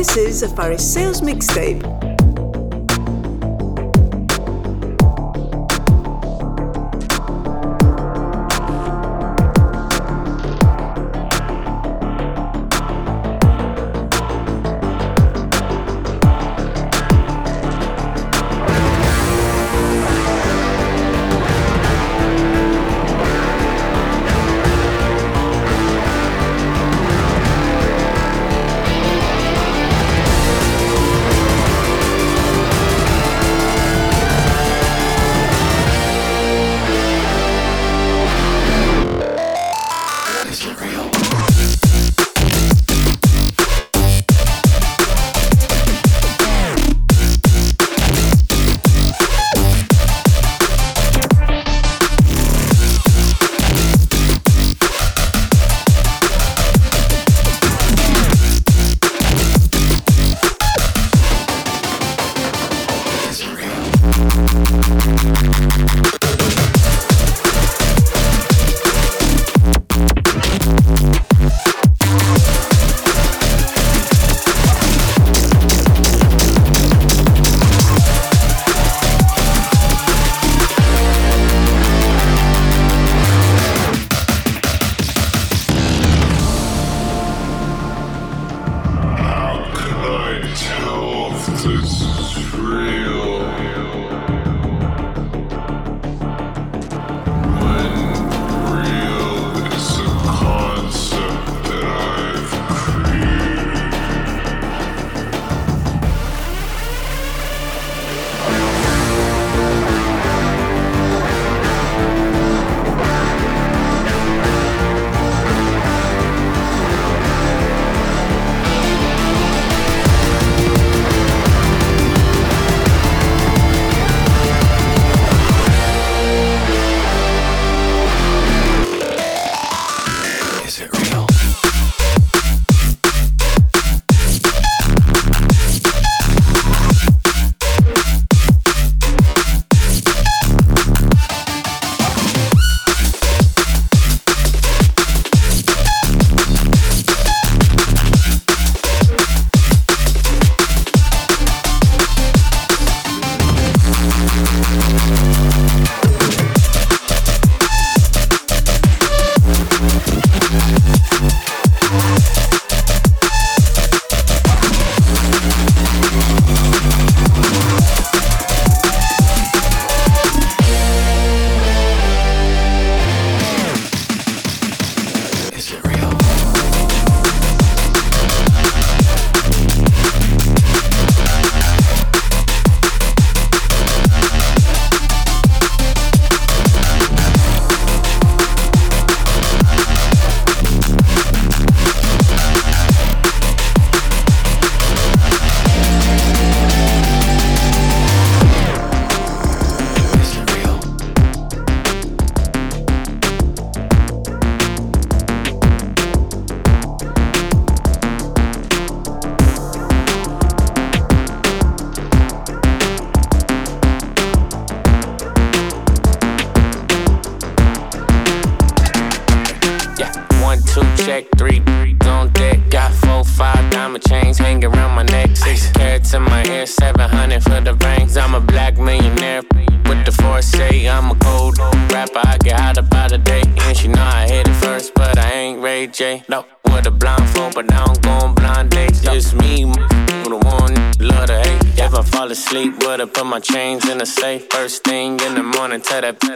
This is a Faris Sales Mixtape.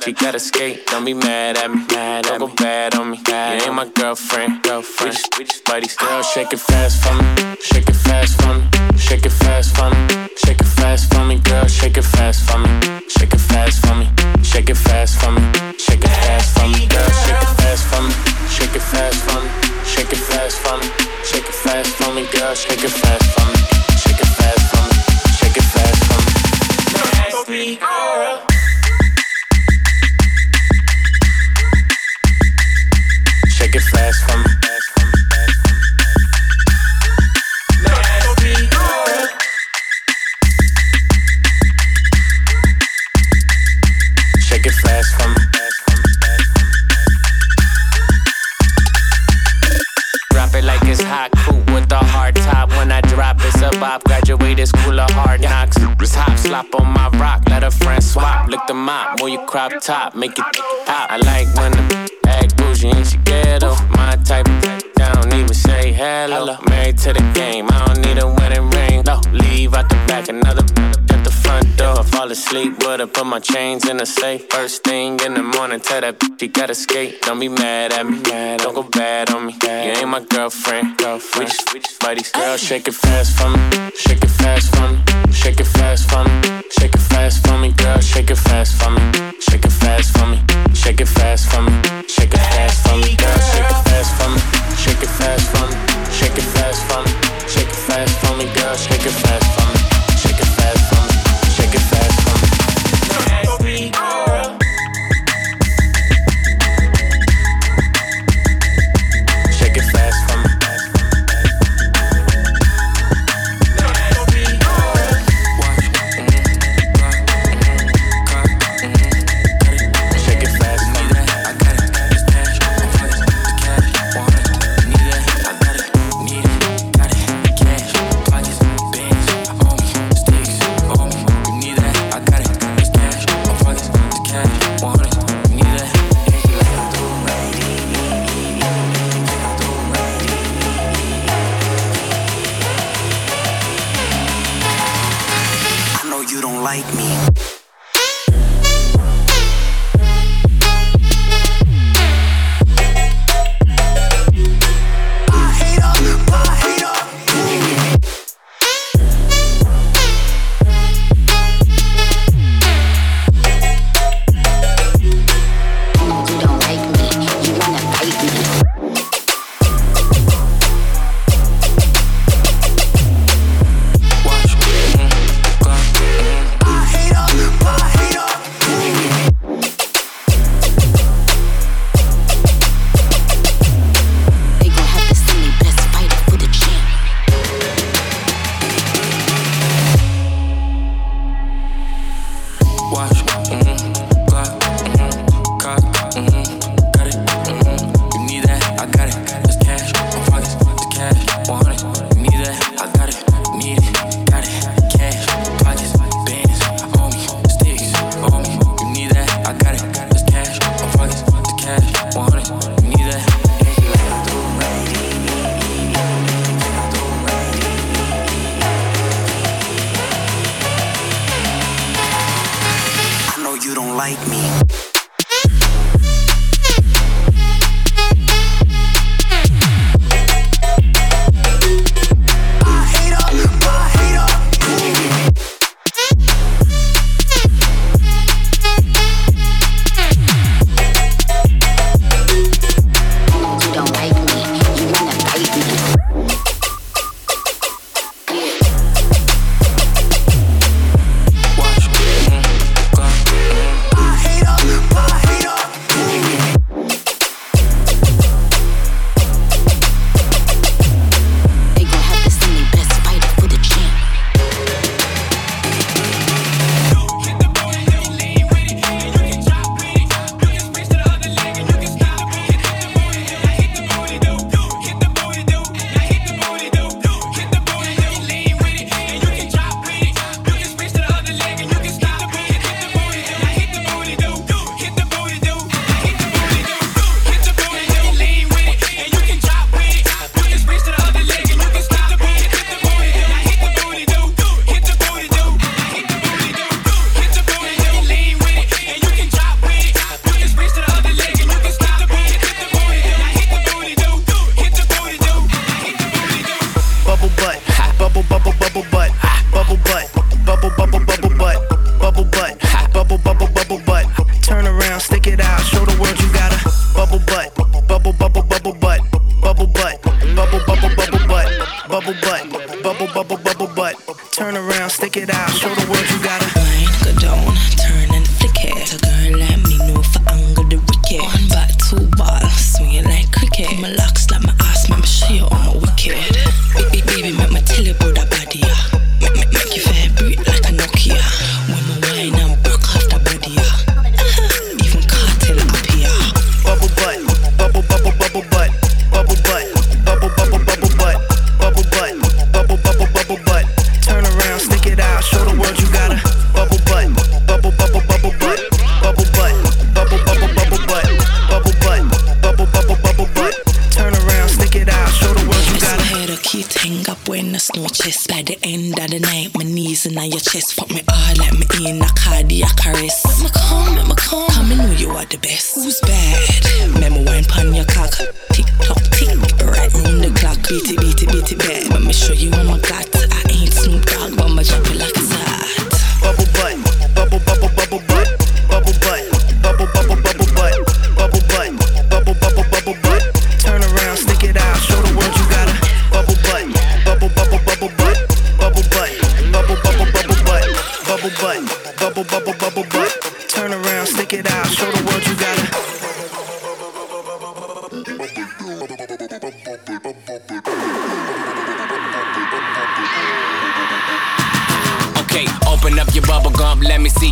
She gotta skate, don't be mad at me. Mad don't go bad on me. Bad you ain't my girlfriend. girlfriend. We just, we just buddies. Girl, shake it fast for me. Shake it fast for me. Shake it fast for me. Shake it fast for me, girl. Shake it fast for me. Shake it fast for me. Shake it fast for me. Shake it fast for me, girl. Shake it fast for me. Shake it fast for me. Shake it fast for me. Shake it fast for me, girl. Shake it slop on my rock, let a friend swap. Lick the mop, move your crop top, make it pop. I like when the act bougie and she ghetto. My type, I don't even say hello. Married to the game, I don't need a wedding ring. No, leave out the back, another front asleep with her, put my chains in the safe. First thing in the morning, tell that bitch she gotta skate. Don't be mad at me, don't go bad on me. You ain't my girlfriend, girlfriend. We just, we just buddies. Girl, shake it fast for me, shake it fast for me, shake it fast for me, shake it fast for me, girl, shake it fast for me, shake it fast for me, shake it fast for me, shake it fast for me, girl, shake it fast for me, shake it fast for me, shake it fast for me, shake it fast for me, girl, shake it fast for me,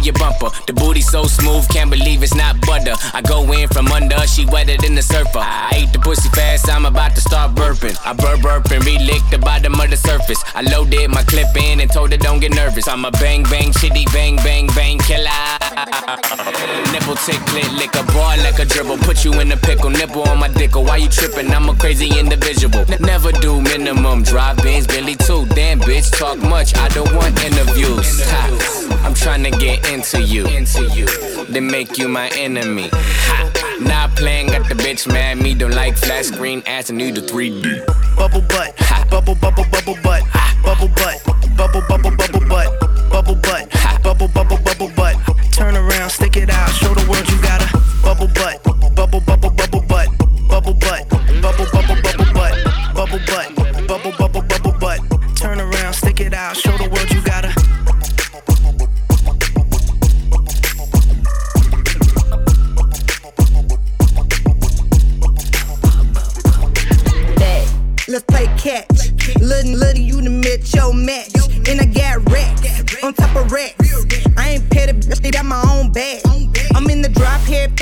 your bumper. The booty so smooth, can't believe it's not butter. I go in from under, she wetter than the surfer. I ate the pussy fast, I'm about to start burping. I burp burp and relick the bottom of the surface. I loaded my clip in and told her don't get nervous. I'm a bang bang shitty bang bang bang killer. Nipple tickle, lick a bar like a dribble. Put you in a pickle, nipple on my dickle. Why you tripping? I'm a crazy individual. N- never do minimum. Drive bins, Billy too. Damn bitch, talk much. I don't want interviews. I'm trying to get into you. Into you. Then make you my enemy. Ha. Not playing, got the bitch mad. Me don't like flat screen ass and need a 3D. Bubble butt. Ha. Bubble bubble bubble butt. Bubble butt. Bubble bubble bubble butt.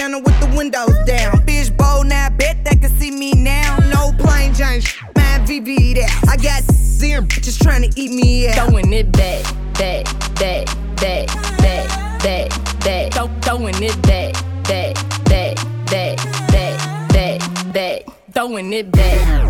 with the windows down. Bitch bold now, bet that can see me now. No plain Jane, man, VV that. I got zero bitches trying to eat me out. Throwing it back, back, back, back, back, back, back. Throwing it back, back, back, back, back, back, back. Throwing it back.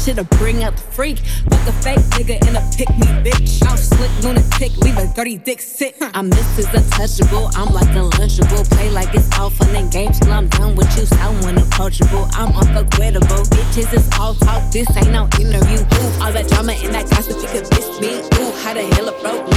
Should've bring out the freak. Fuck a fake nigga and a pick me bitch. I'm slick, lunatic, leave a dirty dick sick. I'm Mrs. Untouchable, I'm like unlynchable. Play like it's all fun and games till I'm done with you. Sound unapproachable, I'm unforgettable. Bitches, it's all talk, this ain't no interview. Ooh, all that drama and that gossip, you could miss me. Ooh, how the hell I broke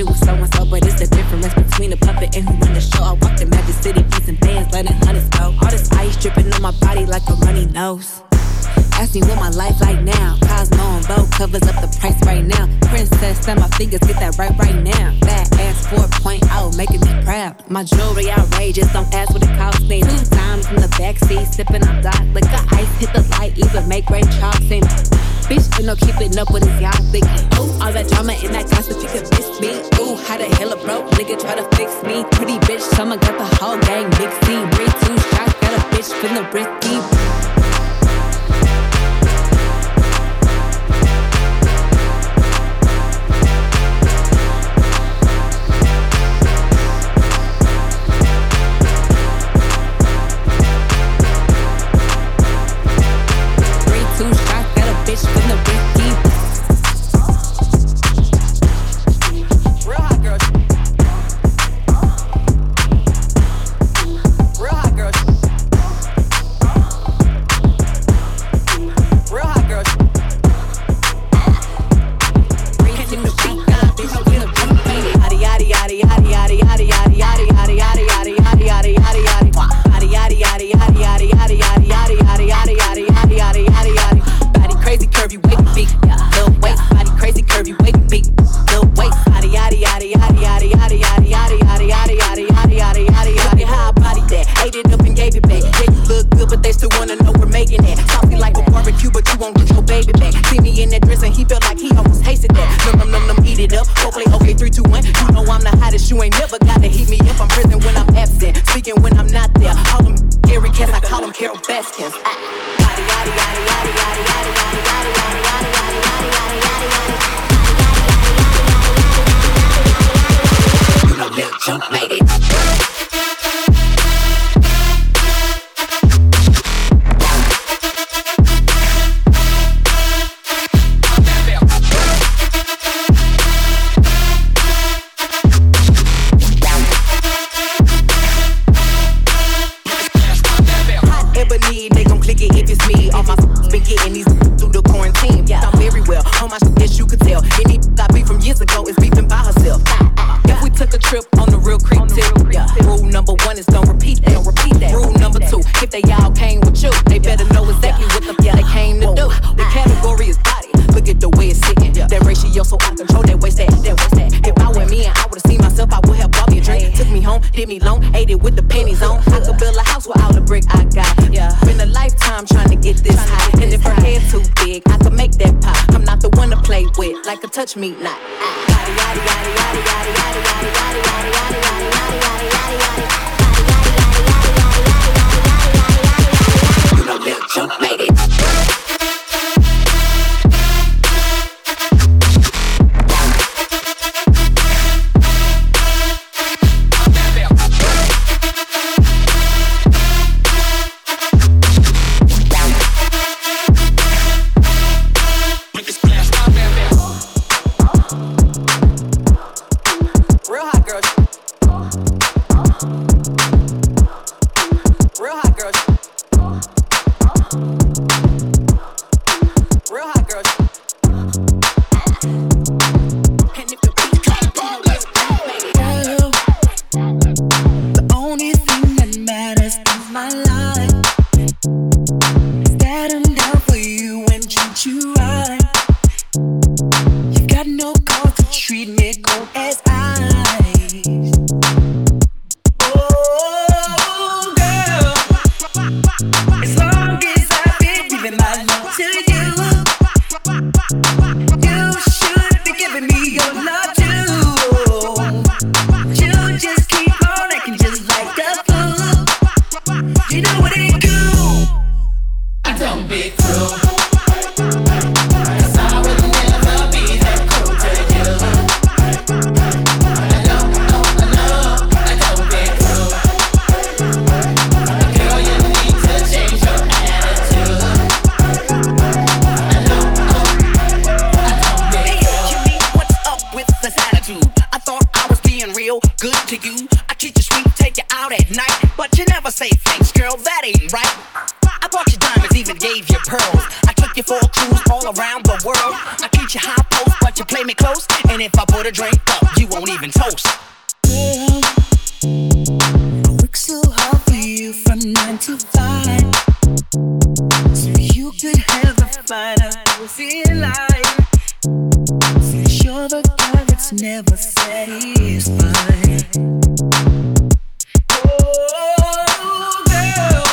shit with so and so, but it's the difference between a puppet and who run the show. I walk the Magic City, peace and bands, letting hunters go. All this ice dripping on my body like a runny nose. Ask me what my life like now. Cosmo and Bo covers up the price right now. Princess and my fingers get that right right now. Fat ass 4.0, making me proud. My jewelry outrageous, don't ask what it costs me. Two times in the backseat, sipping on dark liquor. Ice hit the light, even make great chalk seem. Bitch, you know, keeping up with this, y'all thinking. Ooh, all that drama and that gossip, you could miss me. Ooh, how the hell a broke nigga try to fix me? Pretty bitch, someone got the whole gang mixy. Bring two shots, got a bitch from the risky. and gave you pearls. I took you for a cruise all around the world. I teach you high post, but you play me close. And if I put a drink up, you won't even toast. Yeah, I work so hard for you from nine to five, so you could have a finer life. Since you're the guy that's never satisfied. Oh, girl.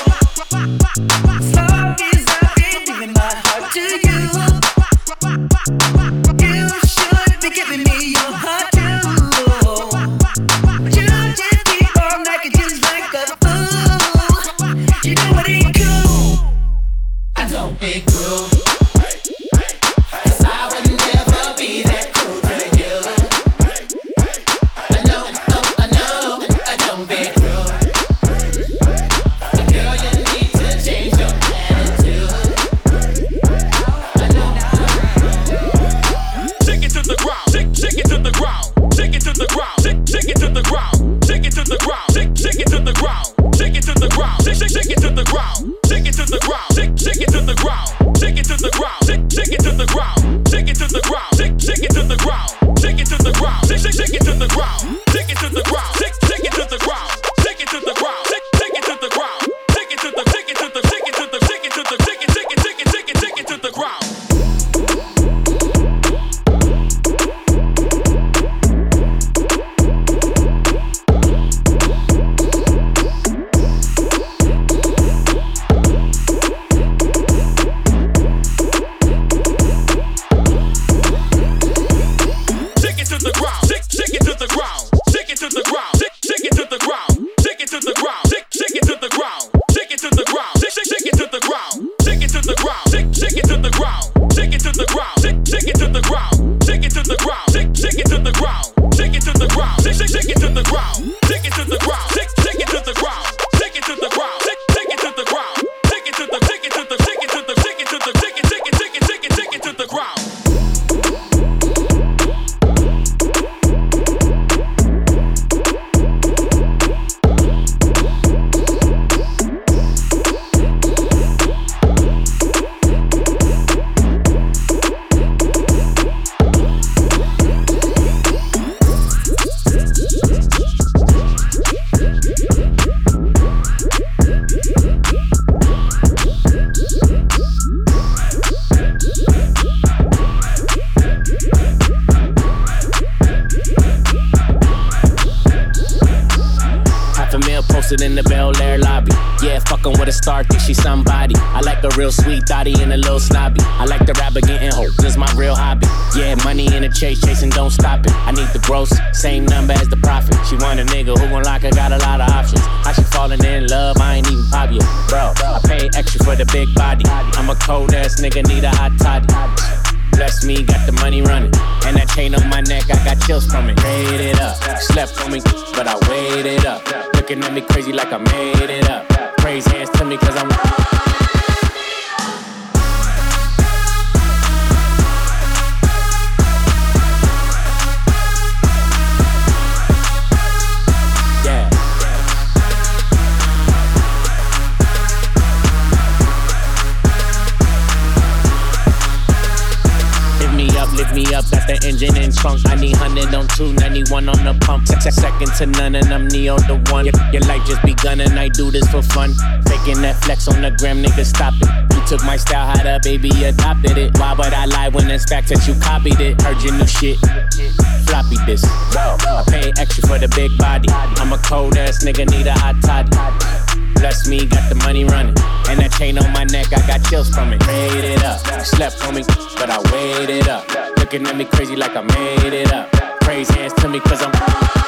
one on the pump. Second to none, and I'm Neo the one. Your life just begun, and I do this for fun. Faking that flex on the gram, nigga, stop it. You took my style, how the baby adopted it. Why would I lie when it's fact that you copied it? Heard your new shit. Floppy this. I pay extra for the big body. I'm a cold ass nigga, need a hot toddy. Bless me, got the money running. And that chain on my neck, I got chills from it. Made it up. Slept on me, but I waited up. Looking at me crazy like I made it up praise hands to me cause I'm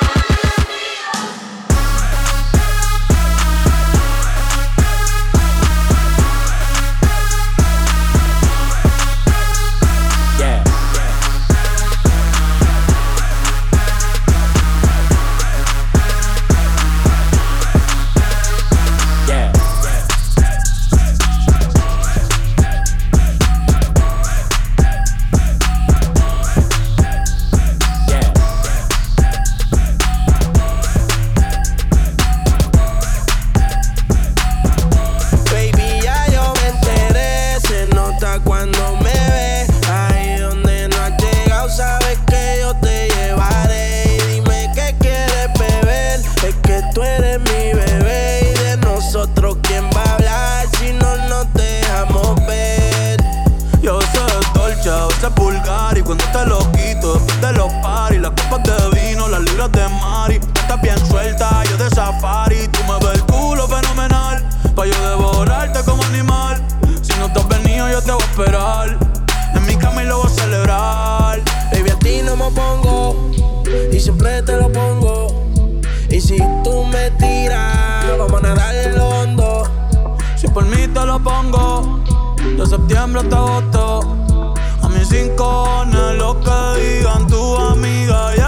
cari Cuando te lo quito después de los paris Las copas de vino, las libras de Mari. Estás bien suelta, yo de safari Tú me ves el culo fenomenal Pa' yo devorarte como animal. Si no te has venido yo te voy a esperar En mi cama y lo voy a celebrar. Baby, a ti no me pongo Y siempre te lo pongo. Y si tú me tiras Vamos a nadar el hondo. Si por mí te lo pongo De septiembre hasta agosto sin cojones lo que digan tu amiga.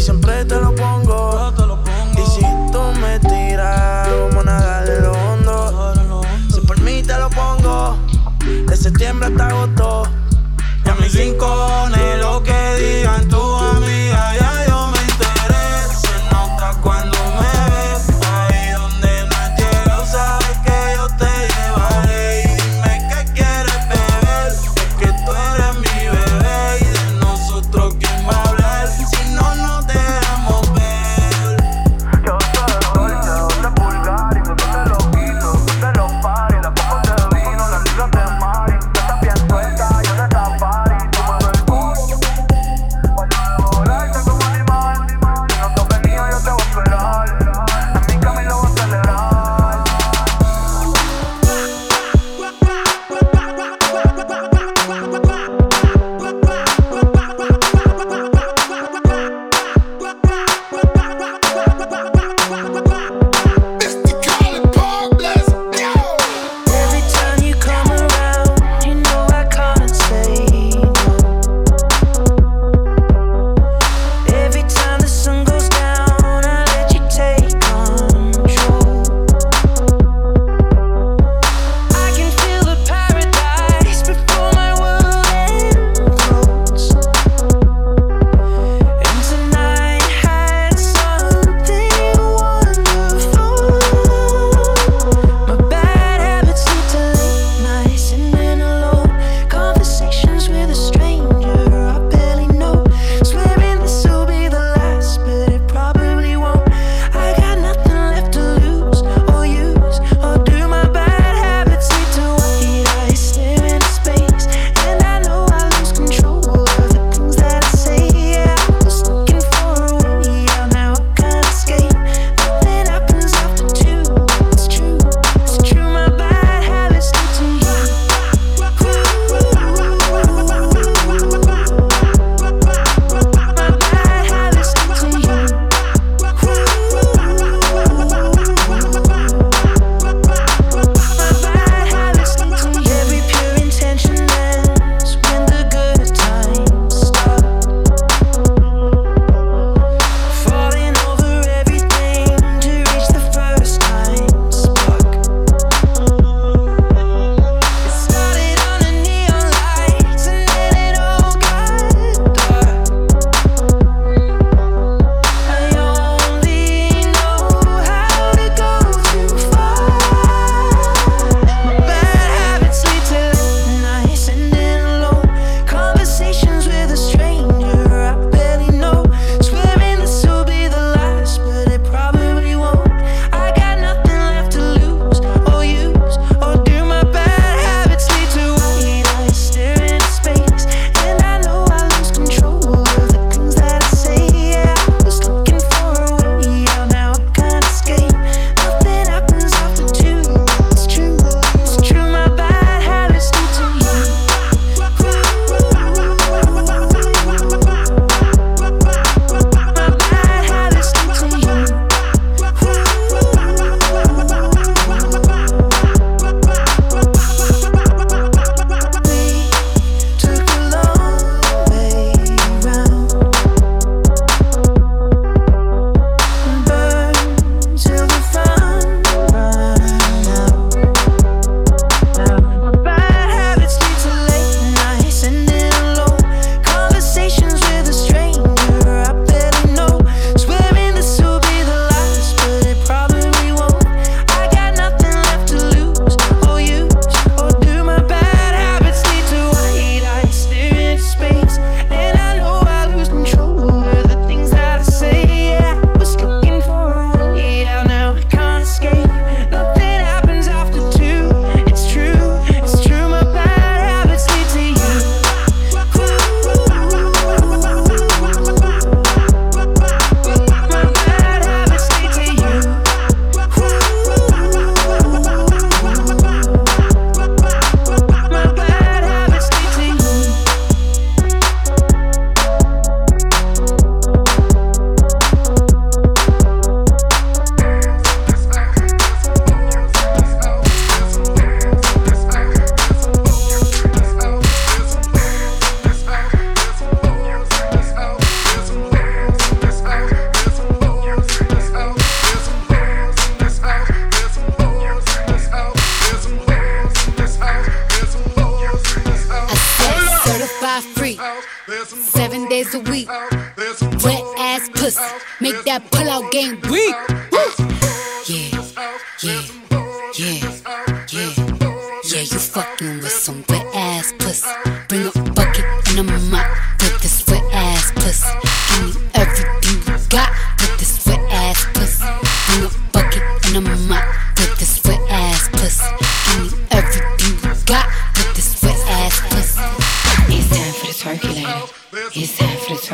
siempre te lo pongo.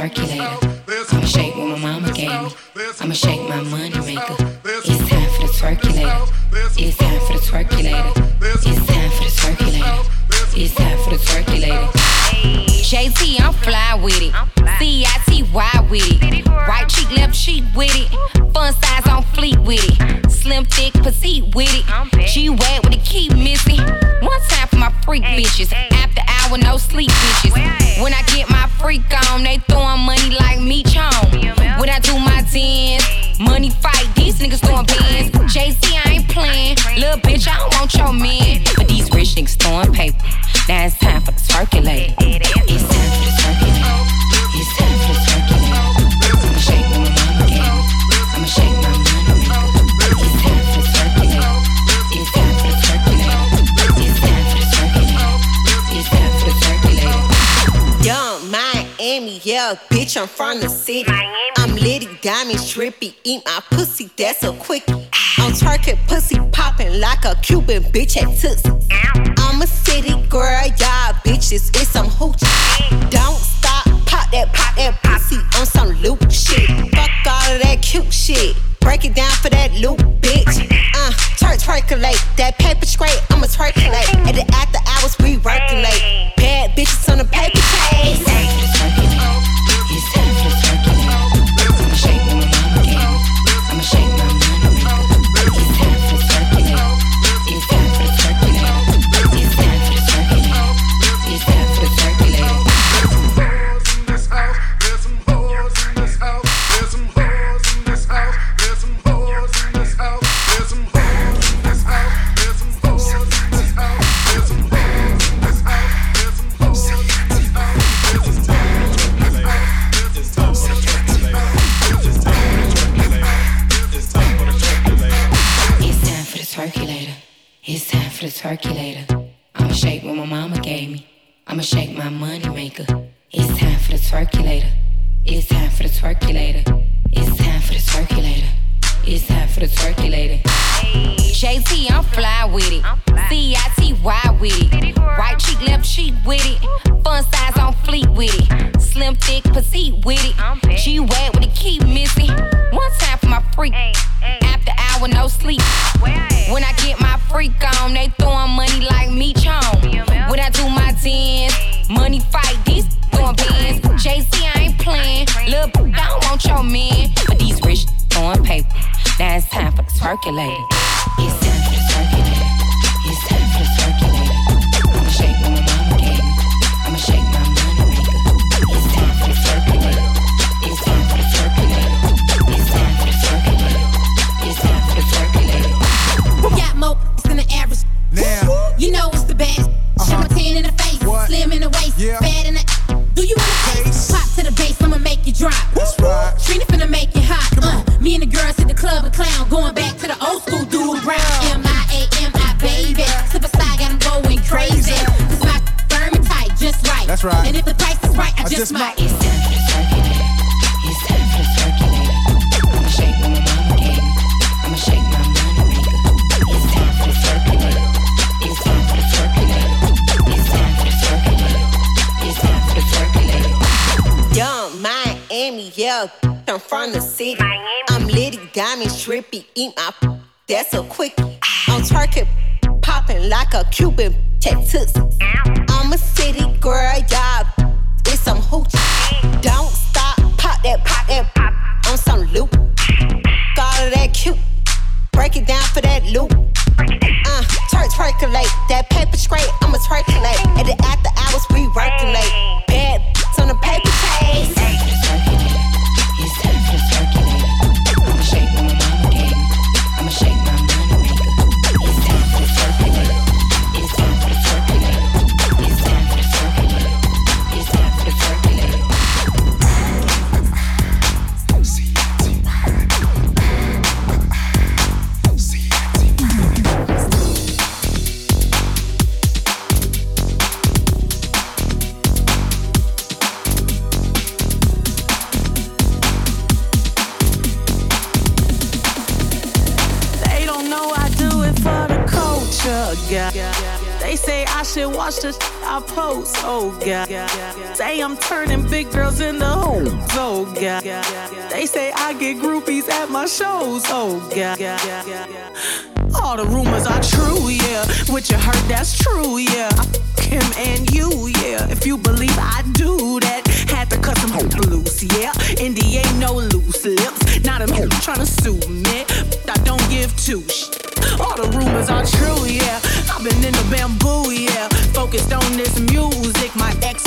circulate. drippy. Eat my pussy, that's a quick. I'm twerking pussy popping like a Cuban bitch at Tootsie. I'm a city the price is right, I, I just, might. It's circuit, circuit it. It's circuit, circuit it. I'ma shake my mama game. I'ma shake my money maker. It's time for the circuit. It's time for the circuit. It's time for the circuit. It's time for the circuit it. Miami, yeah. I'm from the city. I'm litty, diamond, trippy. Eat my. That's a quick. I'm twerking popping like a Cuban tattoos. I'm a city girl, y'all. It's some hoochie. Don't stop, pop that, pop that, pop on some loop. Got that cute. Break it down for that loop. Uh, twerk, percolate. That paper straight, I'ma twerkulate. And then after hours, we regulate. shit, watch the shit I post. Oh god, say I'm turning big girls into hoes. Oh god, they say I get groupies at my shows. Oh god. All the rumors are true, yeah. What you heard, that's true, yeah. Him and you, yeah. If you believe I do that, had to cut some hope loose, yeah. Indy ain't no loose lips. Not a trying to sue me. but I don't give two shit. All the rumors are true, yeah. I've been in the bamboo, yeah. Focused on this music, my ex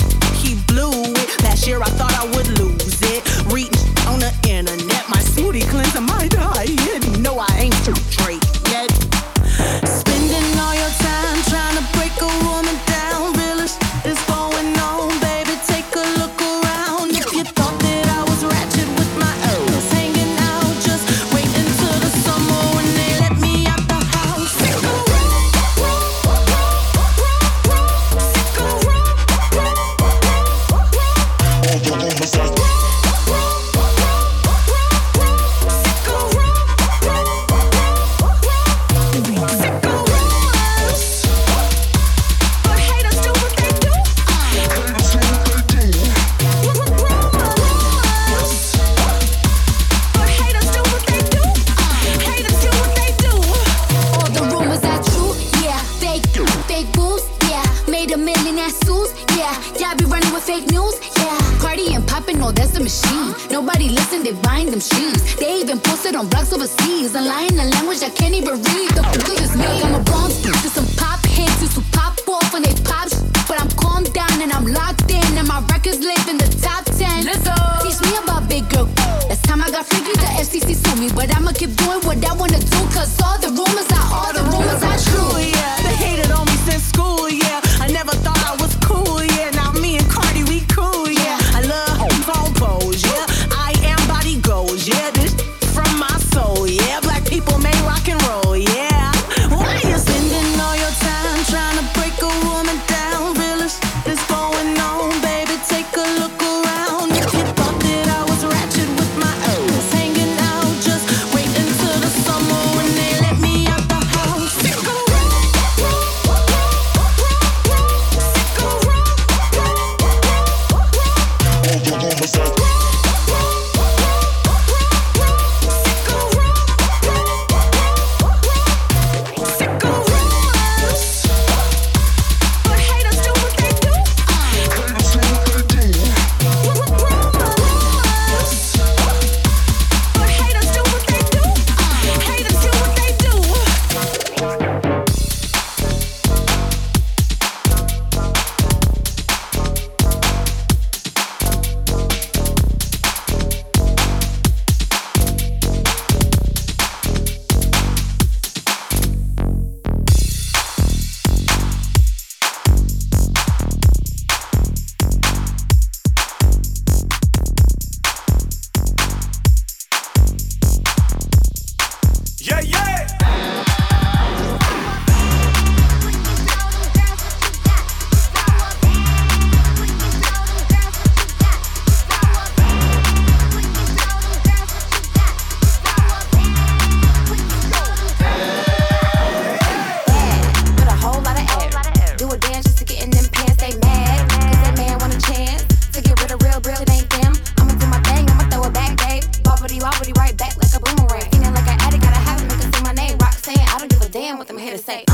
here to say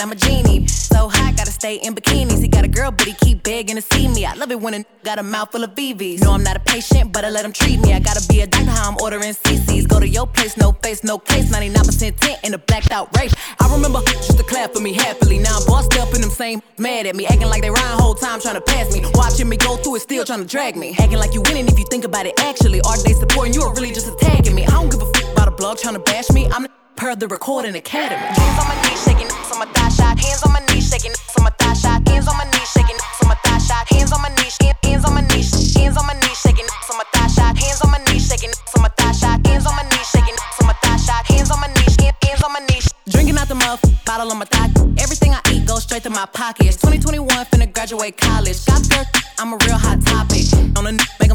and I'm a genie. So hot, gotta stay in bikinis. He got a girl, but he keep begging to see me. I love it when a got a mouth full of VVs. No, I'm not a patient, but I let him treat me. I gotta be a doctor, how I'm ordering CCs. Go to your place, no face, no case. 99% tent in a blacked out rape. I remember just to clap for me happily. Now I'm bossed up in them same mad at me. Acting like they rhyme whole time trying to pass me. Watching me go through it, still trying to drag me. Acting like you winning if you think about it actually. Are they supporting you or really just attacking me? I don't give a f about a blog trying to bash me. I'm per the recording academy. Hands on my knees shaking, on my thigh shot. Hands on my knees shaking, on my thigh shot. Hands on my knees shaking, on my thigh shot. Hands on my knees, hands on my knees, hands on my knees shaking, on my thigh shot. Hands on my knees shaking, on my thigh shot. Hands on my knees shaking, on my thigh shot. Hands on my knees, hands on my knees. Drinking out the muff, bottle on my thigh. Everything I eat goes straight to my pockets. 2021, finna graduate college. Got 13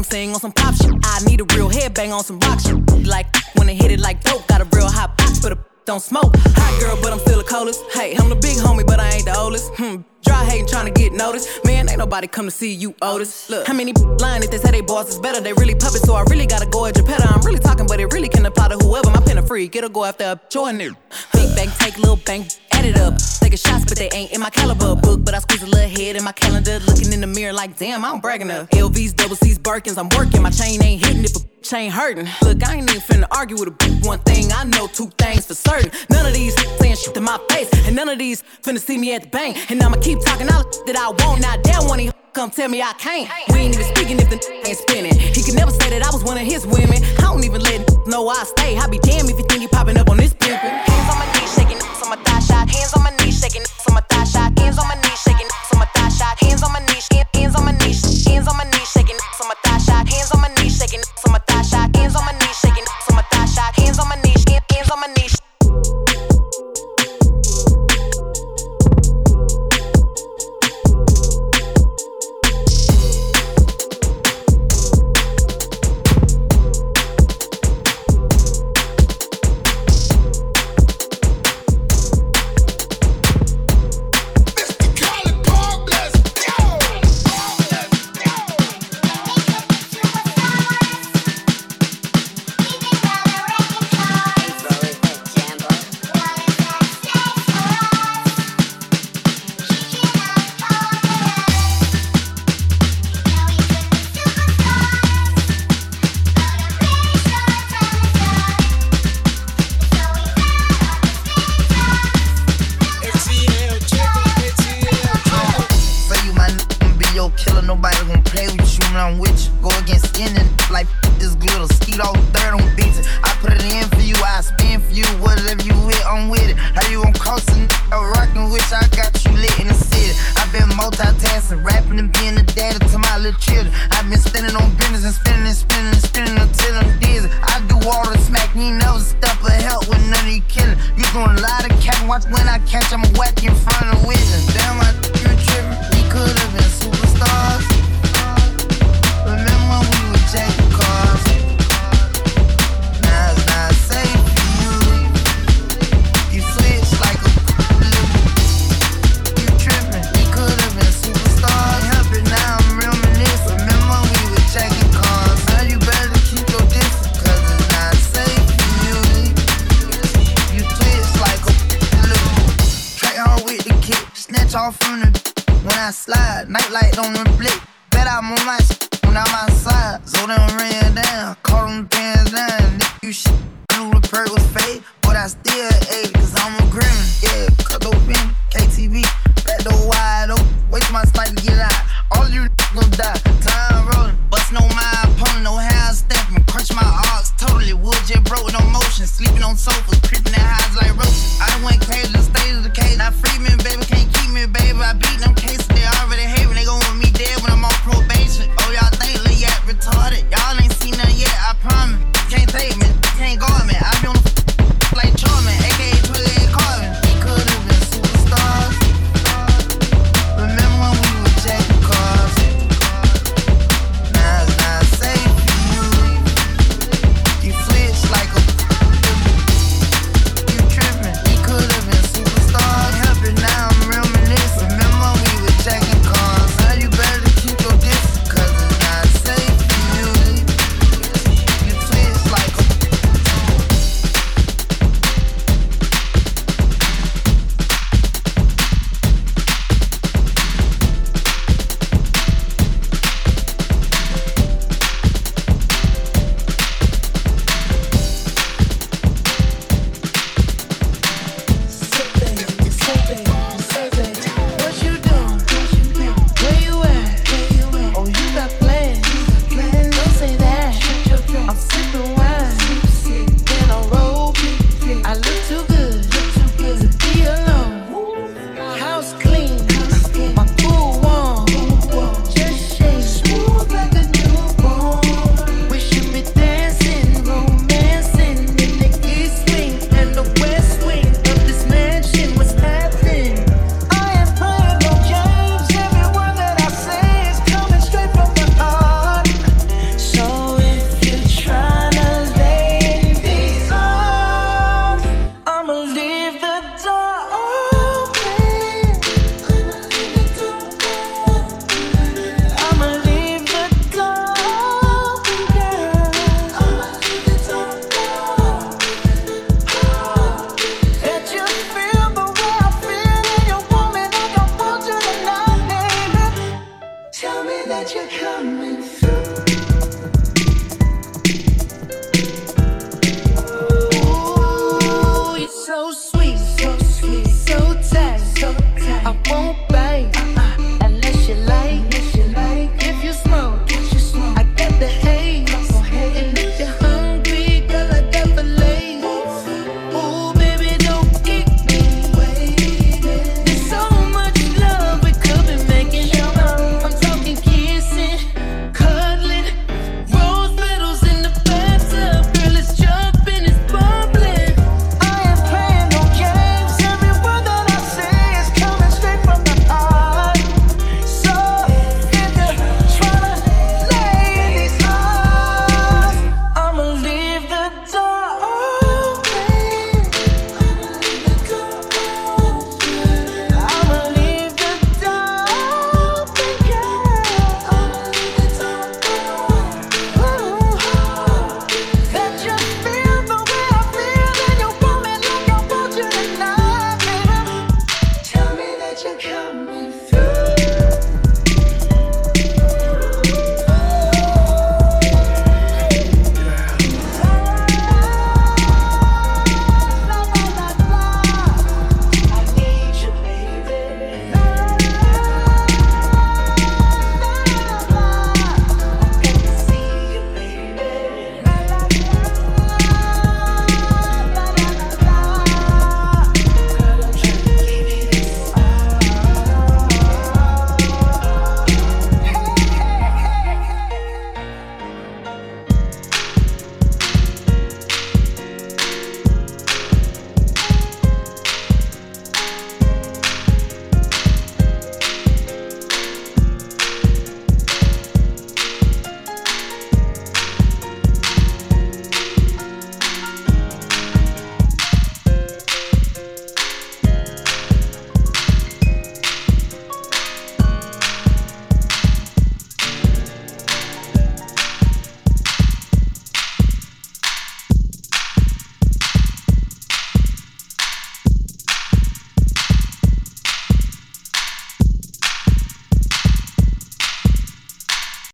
a sing on some pop shit. I need a real headbang on some rock shit. Like when they hit it like dope, got a real hot box for the don't smoke. Hot girl, but I'm still the coldest. Hey, I'm the big homie, but I ain't the oldest. Hmm. Dry hating, trying to get noticed. Man, ain't nobody come to see you, Otis. Look, how many lying if they say they boss is better? They really puppets, so I really gotta go at Geppetto. I'm really talking, but it really can apply to whoever. My pen a freak, it'll go after a join it. Big bang, take little bang, add it up. Taking shots, but they ain't in my caliber book. But I squeeze a little head in my calendar, looking in the mirror like, damn, I'm bragging up. LVs, double C's, Birkins, I'm working. My chain ain't hitting if a chain hurting. Look, I ain't even finna argue with a bitch. One thing I know, two things for certain. None of these saying shit to my face, and none of these finna see me at the bank. And I'ma keep talking all the that I want. Now, damn, one of come tell me I can't. We ain't even speaking if the ain't spinning. He could never say that I was one of his women. I don't even let know I stay. I be damn if you think he popping up on this pimpin'. Hands on my knees, shaking on my thigh shot.